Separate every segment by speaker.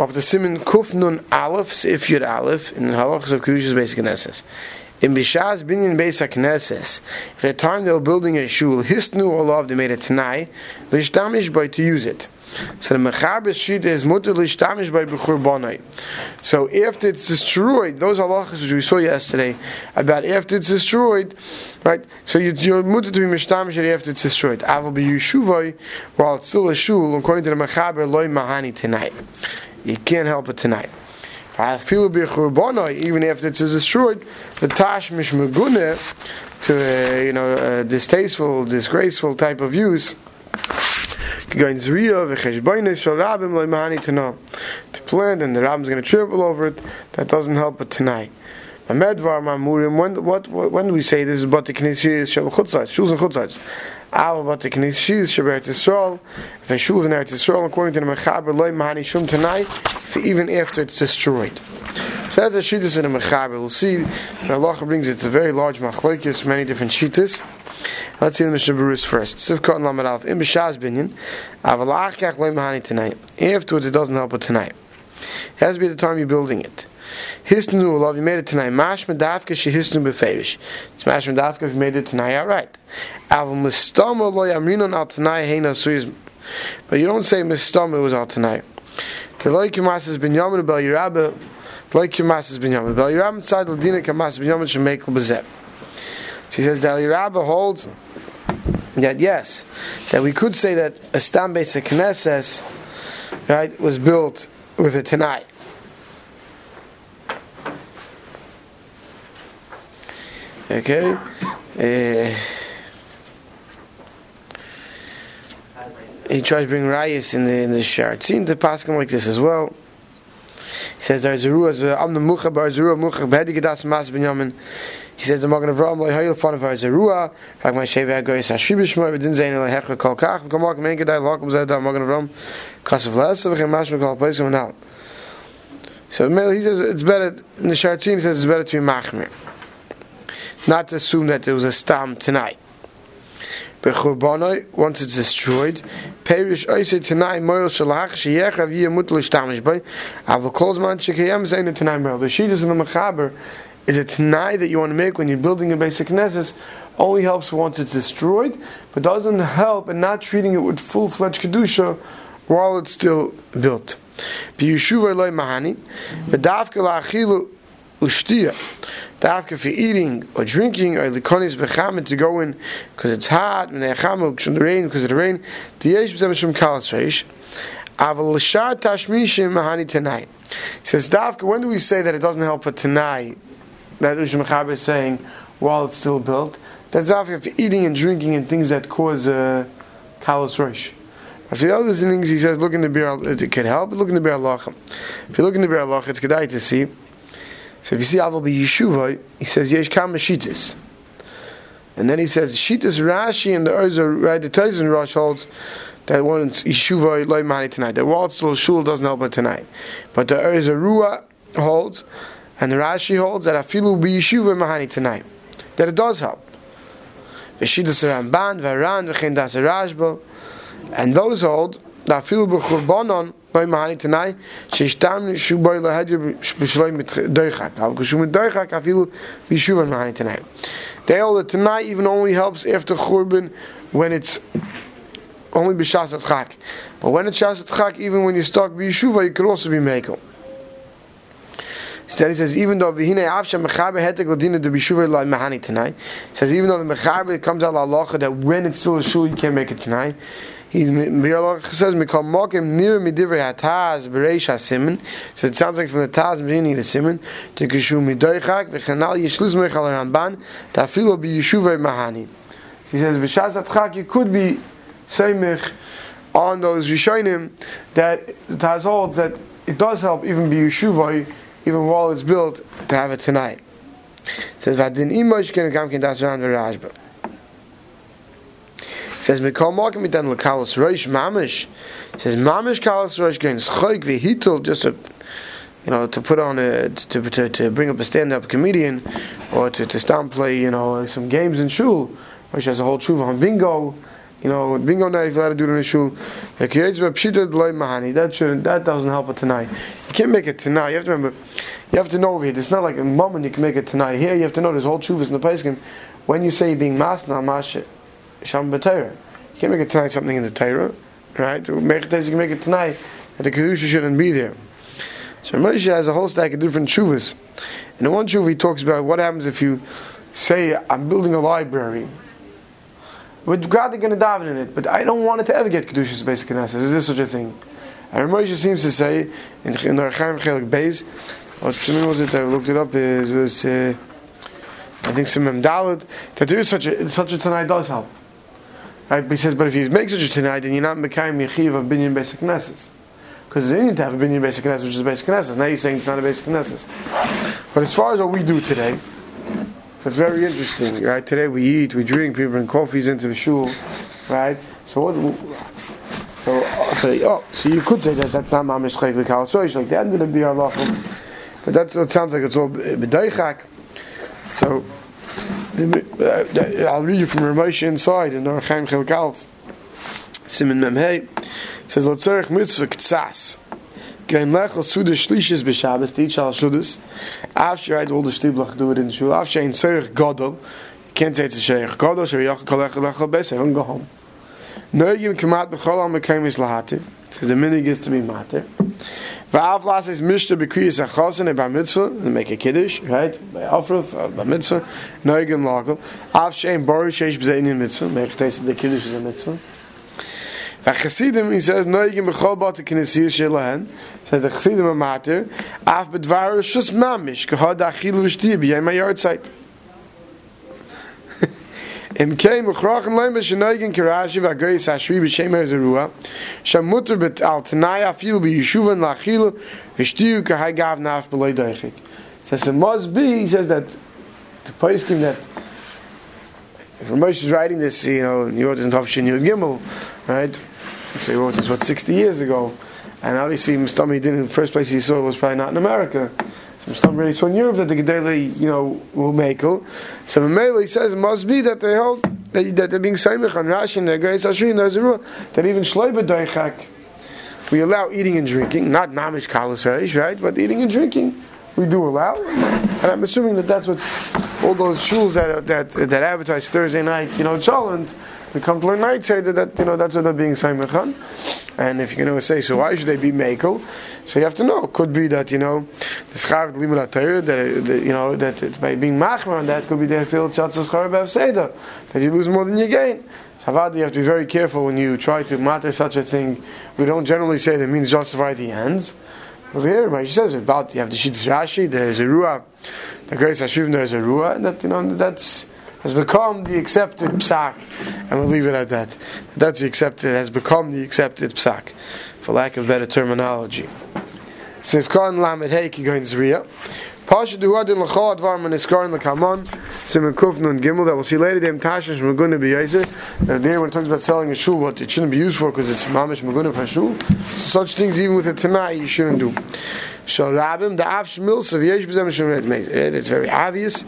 Speaker 1: Up to Simon Kuf Nun Aleph, if Yud Aleph, in the halachas of Kedushas Basic Knesses. In Bishaz Binyan Beis HaKnesses, at the time they were building a shul, Hisnu Olav, they made a Tanai, Lishtamish by to use it. So the Mechaber Shita is Mutter Lishtamish by Bechur Bonai. So after it's destroyed, those halachas which we saw yesterday, about after it's destroyed, right? So you, you're mutter to be Mishtamish after it's destroyed. Aval be Yeshuvai, while it's still a shul, according to the Mechaber, Loi Mahani tonight. You can't help it tonight. Even after it's destroyed, the tash mishmagune to a, you know distasteful, disgraceful type of use. To plan, and the rabbin's going to triple over it. That doesn't help it tonight. Medvar Mamurim, when, what, when do we say this is but the Knesset Shabbat Shuls and Chutzais? Al but the Knesset Shabbat Yisrael, if a Shuls in Eretz Yisrael, according to the Mechaber, Loi Mahani Shum tonight, even after it's destroyed. So that's a Shittas in the Mechaber. We'll see, the Allah brings it's a very large Machlekes, many different Shittas. Let's see the Mishnah Berurah first. Sivkot and Lamed Alf, in B'Shaz Binyan, Avalach Kach Loi Mahani tonight. Afterwards it doesn't help it tonight. It has to be the time you're building it. Hisnu love, you made it tonight. Mash medafka she hisnu beferish. It's mash medafka if you made it tonight, all right. Aval mistama lo yamrinon al tonight heina suyis. But you don't say mistama it was al tonight. The Teloy kimas ben yamin bel yirabe. Teloy kimas ben yamin bel yirabe inside ladina kamas ben yamin should make bezet. She says that Yirabe holds that yes, that we could say that a stam basic knesses, right, was built with a tonight. Okay. Uh, he tries to bring rayas in the in the shar. It seems to pass him like this as well. He says there's a rule as am the mucha bar zerua mucha b'hedi gedas mas binyamin. He says the Magen Avraham lo hayil fun of zerua. Like my sheva goyis hashvi b'shmoy v'din zayin lo hecha kol kach. Come on, men gedai lakum zay da Magen Avraham kasav les v'chem mashma kol peisim v'nal. So he says it's better in the shar. He says it's better to be machmir not to assume that there was a stam tonight. Bechurbanoi, once it's destroyed, Perish Oise tonight, Moil Shalach, Sheyechav Yemutl Ishtamish Bay, Aval Kolzman Shekayam Zayin tonight, Meril. The Shiddas in the Mechaber is a tonight that you want to make when you're building a basic Knesset only helps once it's destroyed, but doesn't help in not treating it with full fledged Kedusha while it's still built. Biyushuva Eloi Mahani, Bedavka La'achilu Ushtia. Dafka for eating or drinking or likonis bechamet to go in because it's hot and when from the rain because of the rain. The yesh b'zem shem kalas reish. Aval l'shar tashmishim mahani tonight says dafka when do we say that it doesn't help for tonight that Ushim Mechaber is saying while it's still built. That's dafka for eating and drinking and things that cause uh, kalas reish. If the other things he says, look in the beer, it could help, but look in the beer Allah. If you look in the beer Allah, it's good to see so if you see Aval be Yeshuva, he says Yesh Kam Shitas. And then he says Shitas Rashi and the Urza, right, the Taizen Rosh holds that one Yeshuva loy mani tonight. The wall still shul doesn't help it tonight. But the Or Zarua holds and the Rashi holds that Afilu be Yeshuva mahani tonight. That it does help. Veshitas Ramban, Varan, Vechin Das Rashba, and those hold that Afilu B'churbanon doichak. Afilu b'shuvan mahani tonight. Even only helps after churban when it's only b'shas at chak. But when it's shas at chak even when you're stuck b'yeshuva you could also be mekel. Then he says, even though hetek de la tonight, says even though the mechaber comes out la that when it's still a shul you can't make it tonight. He says mikol mokim near midivrei hataz bereish hasimin. So it sounds like from the taz beginning the simin to kishu midoichak v'chanal yishluz mechal ramban tafilo be yeshuvei mahani. He says b'shas atchak you could be seimich on those rishonim that the taz holds that it does help even be yeshuvei even while it's built to have it tonight. It says vadin imosh ken gam ran v'rashba says Mikol Malkim Midan Lakalos Roish Mamish. says Mamish Kalos Roish Gain Schoik Vihitul just a you know to put on a to to, to bring up a stand up comedian or to, to stand play you know some games in shul which has a whole truth on bingo You know, bingo night, if you allowed to do it in shul. That shouldn't, that doesn't help it tonight. You can't make it tonight. You have to remember, you have to know over here. It's not like a moment you can make it tonight. Here, you have to know there's whole shuvas in the place. When you say being masna, mash, sham. You can't make it tonight something in the Torah, right? You can make it tonight, and the kedusha shouldn't be there. So Moshe has a whole stack of different shuvas. And in one shuv, he talks about what happens if you say, I'm building a library. With God, they're going to daven in it, but I don't want it to ever get Kedushas Basic Knesset. Is there such a thing? And Moshe seems to say, in the Rechaim Chelik Beis, what Simon was it, I looked it up, it was, uh, I think Simon Dalit, that there is such a, such a tonight does help. Right? But he says, but if you make such a tonight, then you're not Mekayim Yechiv of Binyan Basic Knesset. Because it's need to have a binyan basic knesset, which is a basic knesset. Now you're saying it's not a basic knesset. But as far as what we do today, so it's very interesting, right? Today we eat, we drink, people bring coffees into the shul, right? So what? So, okay, oh, so you could say that that's not mamish chayk v'kal soish, like the end of the bir but that's it sounds like it's all b'daychak. So Uh, I'll read you from Ramesh inside in our Chaim Chilkalf. Simon Memhei says Lotzerich mitzvah ktsas. Gein lechel suda shlishis b'Shabbos to each al shudas. After I do all the shtiblach do it in the shul. After ein tzerich gadol. You can't say it's a sheikh gadol. Shari yachal kol lechel lechel bes. Go home. Noigim kemat b'chol al mekayim is lahati. So the minig is to be mater. Va'av las is mishta b'kriyas achosin e bar mitzvah. They make a kiddush, right? By afruf, uh, bar mitzvah. Noigim lakel. Av shein boru sheish b'zein in mitzvah. Make a the kiddush is a mitzvah. Chasidim, he says, Noigim b'chol bata kinesiyah shelahen, says the Chasidim are mater, af bedvar shus mamish, kahad achilu v'shtiya b'yay my yard site. Im kei mukhrachem leim b'shenoigim kirashi v'agoyis hashri b'shem ha'zerua, shamutter bet al tanai afilu b'yeshuvan l'achilu v'shtiyu kahai gav naf b'loy doichik. Says it must be, he says that, the poskim that, if Ramesh is writing this, you know, in Yod and Tavshin Yod Gimel, right? So he wrote this, what, 60 years ago. And obviously, Mustami didn't, the first place he saw it was probably not in America. So Mustami really saw in Europe that the Gedele, you know, will make it. So Mamela, he says, must be that they hold, that, that they're being Saimich on Rashi and the Geis Ashri and rule, that even Shleiba Daichak, we allow eating and drinking, not Mamish Kalas right? But eating and drinking, we do allow. And I'm assuming that that's what all those shuls that, that, that advertise Thursday night, you know, Cholent, we come to learn night say that, you know that's what they're being Saimachan. And if you can always say, so why should they be Mako? So you have to know. Could be that you know the schar limud that you know that by being machmer on that could be they feel tzatz schar b'avseda that you lose more than you gain. So you have to be very careful when you try to matter such a thing. We don't generally say that means justify the ends. Over here, she says about you have the Shittas Rashi. There's a ruah. The Grace Hashivim there's a ruah, and that you know that's has become the accepted psak, and we'll leave it at that. That's the accepted, has become the accepted psak, for lack of better terminology. Sivkan lamed hey kigoin zriya. Pasha duadin l'chol advar man iskarin l'kamon. Simon Kuf Nun Gimel that we'll see later. Dem Tashish Maguna B'Yazer. There when it talks about selling a shoe, what it shouldn't be used for because it's Mamish Maguna for shul. So such things even with a Tanai you shouldn't do. So Rabim, the Av Shmil, so V'yesh B'zem Hashem, it's very obvious.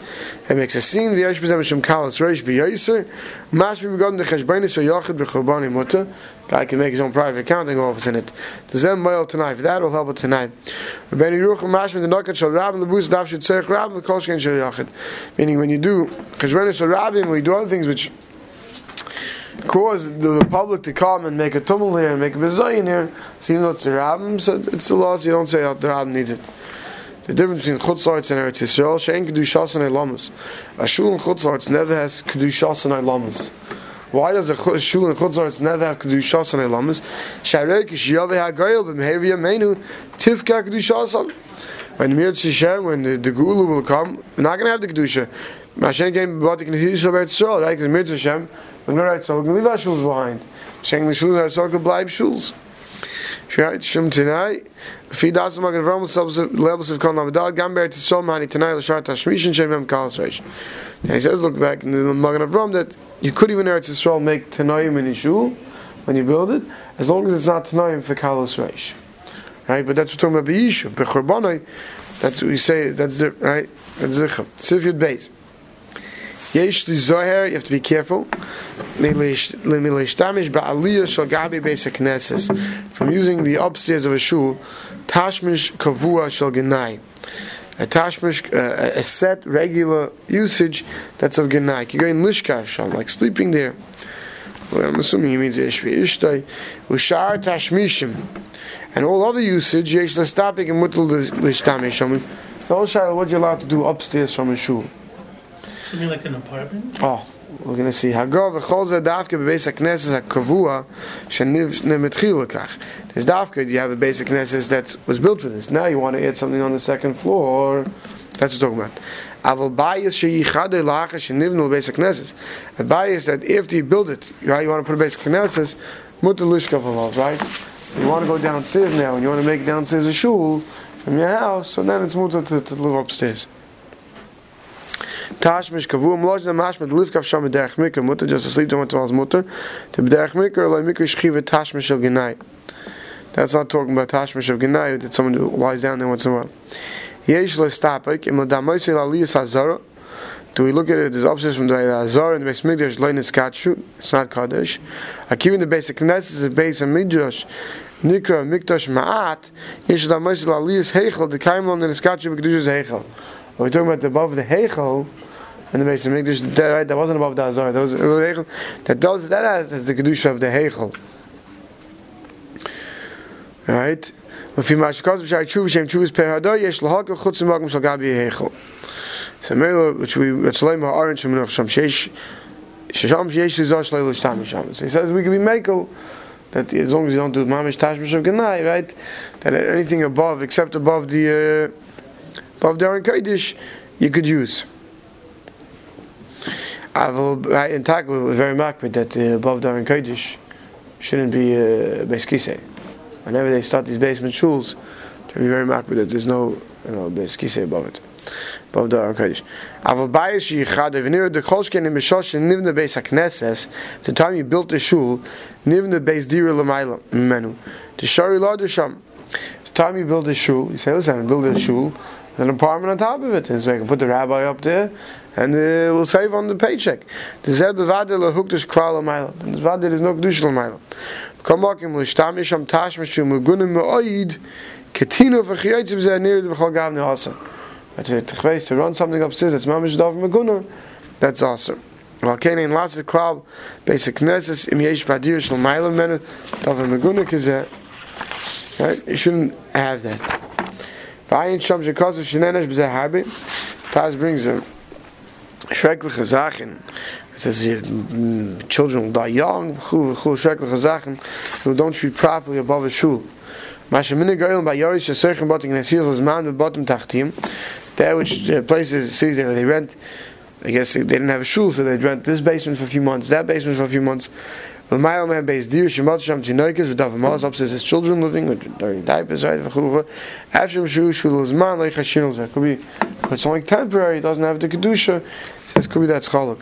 Speaker 1: It makes a scene, V'yesh B'zem Hashem Kalas Reish B'Yaser, Mash B'Begodim the Cheshbainis, so Yachid B'Chobani Mutter, guy can make his own private accounting office in it. The Zem Mail tonight, that will help it tonight. Rabbeinu Yerucham Mash the Nakat Shal Rabim, the Buz Dav Shid Tzerich Rabim, the Kolshken Shal Yachid. Meaning when you do Cheshbainis Shal Rabim, when you do other things which cause the, the, public to come and make a tumult here and make a bizayin here. So even though it's the rabbim, so it's the law. So you don't say oh, the rabbim needs it. The difference between chutzlarts and Eretz Yisrael, she'en kedushas and elamas. A shul in chutzlarts never has kedushas and elamas. Why does a shul in chutzlarts never have kedushas and elamas? Sharek shiyave hagayil b'mehevi yameinu tifka kedushas when the Hashem, when the, the Gula will come, we're not going to have the Kedusha. Mashen came about the Kedusha of Eretz Yisrael, right? Because Mitzvah Hashem, we're going to so we're to leave our shuls behind. Saying the shuls are so good bleibe shuls. Right, tonight. Levels of gamber to so many tonight shem. And he says, look back in the Magen Avram that you could even Eretz Yisrael make tanoim in shul when you build it, as long as it's not tanoim for kalas reish. Right, but that's what we're talking about b'yishuv b'chorbanoi. That's what we say. That's the right. That's the Sif Yud Beis. Yesh li zoher, you have to be careful. From using the upstairs of a shul, tashmish kavua shal genai. A tashmish, uh, a set regular usage that's of genai. You go in lishkar shal, like sleeping there. Well, I'm assuming he means ishvi ishtai. Ushar tashmishim. And all other usage, yesh lestapik and mutal lishtamish. So, all shayla, what you're allowed to do upstairs from a shul.
Speaker 2: Like an apartment?
Speaker 1: Oh, we're going to see. Hagov v'chol ze davke bebeis hakneses hakavua sheniv nemetchil lekach. There's davke, you have a basic knesses that was built for this. Now you want to add something on the second floor. That's what we're talking about. Aval bayis sheyichade lacha shenivnu basic knesses. A bias that after you build it, right, you want to put a basic knesses, mutter lishkav right? So you want to go downstairs now, and you want to make downstairs a shul from your house, so then it's mutter to, to live upstairs. Tashmish kavu mloj na mashmet lifkav sham derech mikra mutter just asleep to mutter to derech mikra like mikra shchiva tashmish of genai. That's not talking about tashmish of genai that someone who lies down there once in a while. Yesh lo stapik im damoyse la liyas hazara. Do we look at it as upstairs from the Azar and the base Midrash Lein is Katshu, it's not Kaddish. Akiva in the basic Knesset is a base of Midrash Nikra Mikdash Ma'at Yesh da Moisil Aliyas Heichel the Kaimlon and the Katshu B'Kedushas Heichel. We're talking about above the Heichel and the base of Mikdash that, right, that wasn't above the Azar that was Heichel that does that has the Kedusha of the Heichel right לפי מה שקודם בשעי תשוב שם תשוב פר הדו יש להקל חוץ ממקום של גבי היכל so Mela, which we, it's Leima Orange from Menach Sham, Sheish, Shesham Sheish Lizah Shlei L'Shtam Sham. So he says we can be Mekel, that as long as you don't do Mamish Tashmish of Ganai, right, that anything above, except above the, uh, the Aron Kodesh, you could use. I will, right, in Tak, we're very makbid that uh, above Aron Kodesh shouldn't be uh, Beis Kisei. Whenever they start these basement shuls, to be very makbid that there's no, you know, Beis Kisei above it. above Aron Kodesh. Aval bayis yichad v'nir the kolshken in mishosh nivna beis hakneses. The time you built the shul, nivna beis dira l'mayla menu. The shari sham. The time you build the shul, you say, listen, I'm building a shul. An apartment on top of it, so I can put the rabbi up there, and uh, we'll save on the paycheck. The zed bevadil lahuktish klal l'mayla. And the vadil is no kedush l'mayla. Kamakim l'shtamish am tashmish mugunim me'oid ketino v'chiyatzim zeh nir b'chol gavni hasan. But to, to, to run something upstairs that's mamish dav maguna, that's awesome. Well, Kane in lots of cloud, basic knesses, im yesh badir shel mailam menu, dav maguna kizeh. Right? You shouldn't have that. Vayin sham shekazu shenenesh b'zeh harbi. Taz brings a schreckliche Sachen. It says here, children will die young, schreckliche Sachen, who don't treat properly above a shul. Masha minig goyim by yorish sheserchim botim nesils as man with bottom tachtim. There which uh, places cities where they rent, I guess they didn't have a shul, so they'd rent this basement for a few months, that basement for a few months. The mile man base deer shemot sham tinoikas with davamas upstairs his children living with wearing diapers right after shu shul is man like hashinol that could be it's only temporary it doesn't have the kedusha. Says could be that schaluk.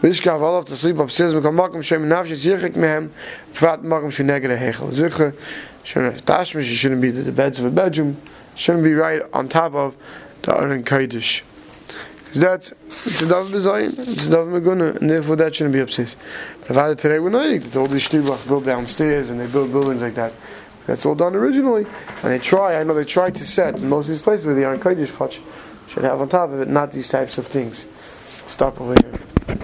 Speaker 1: Lishka Avalav to sleep upstairs because Malcolm Shem Nafsh Yichik Mehem Prat Malcolm Sheneged Hechel Zicha shouldn't have tashmish shouldn't be the beds of a bedroom shouldn't be right on top of the Aron That's it's a Dav design, it's a Dav Meguna, and therefore that shouldn't be upstairs. But had today, we're not that all these Shtibach build downstairs and they build buildings like that. That's all done originally. And they try, I know they try to set in most of these places where the Aron Kodesh Chach should have on top of it, not these types of things. Stop over here.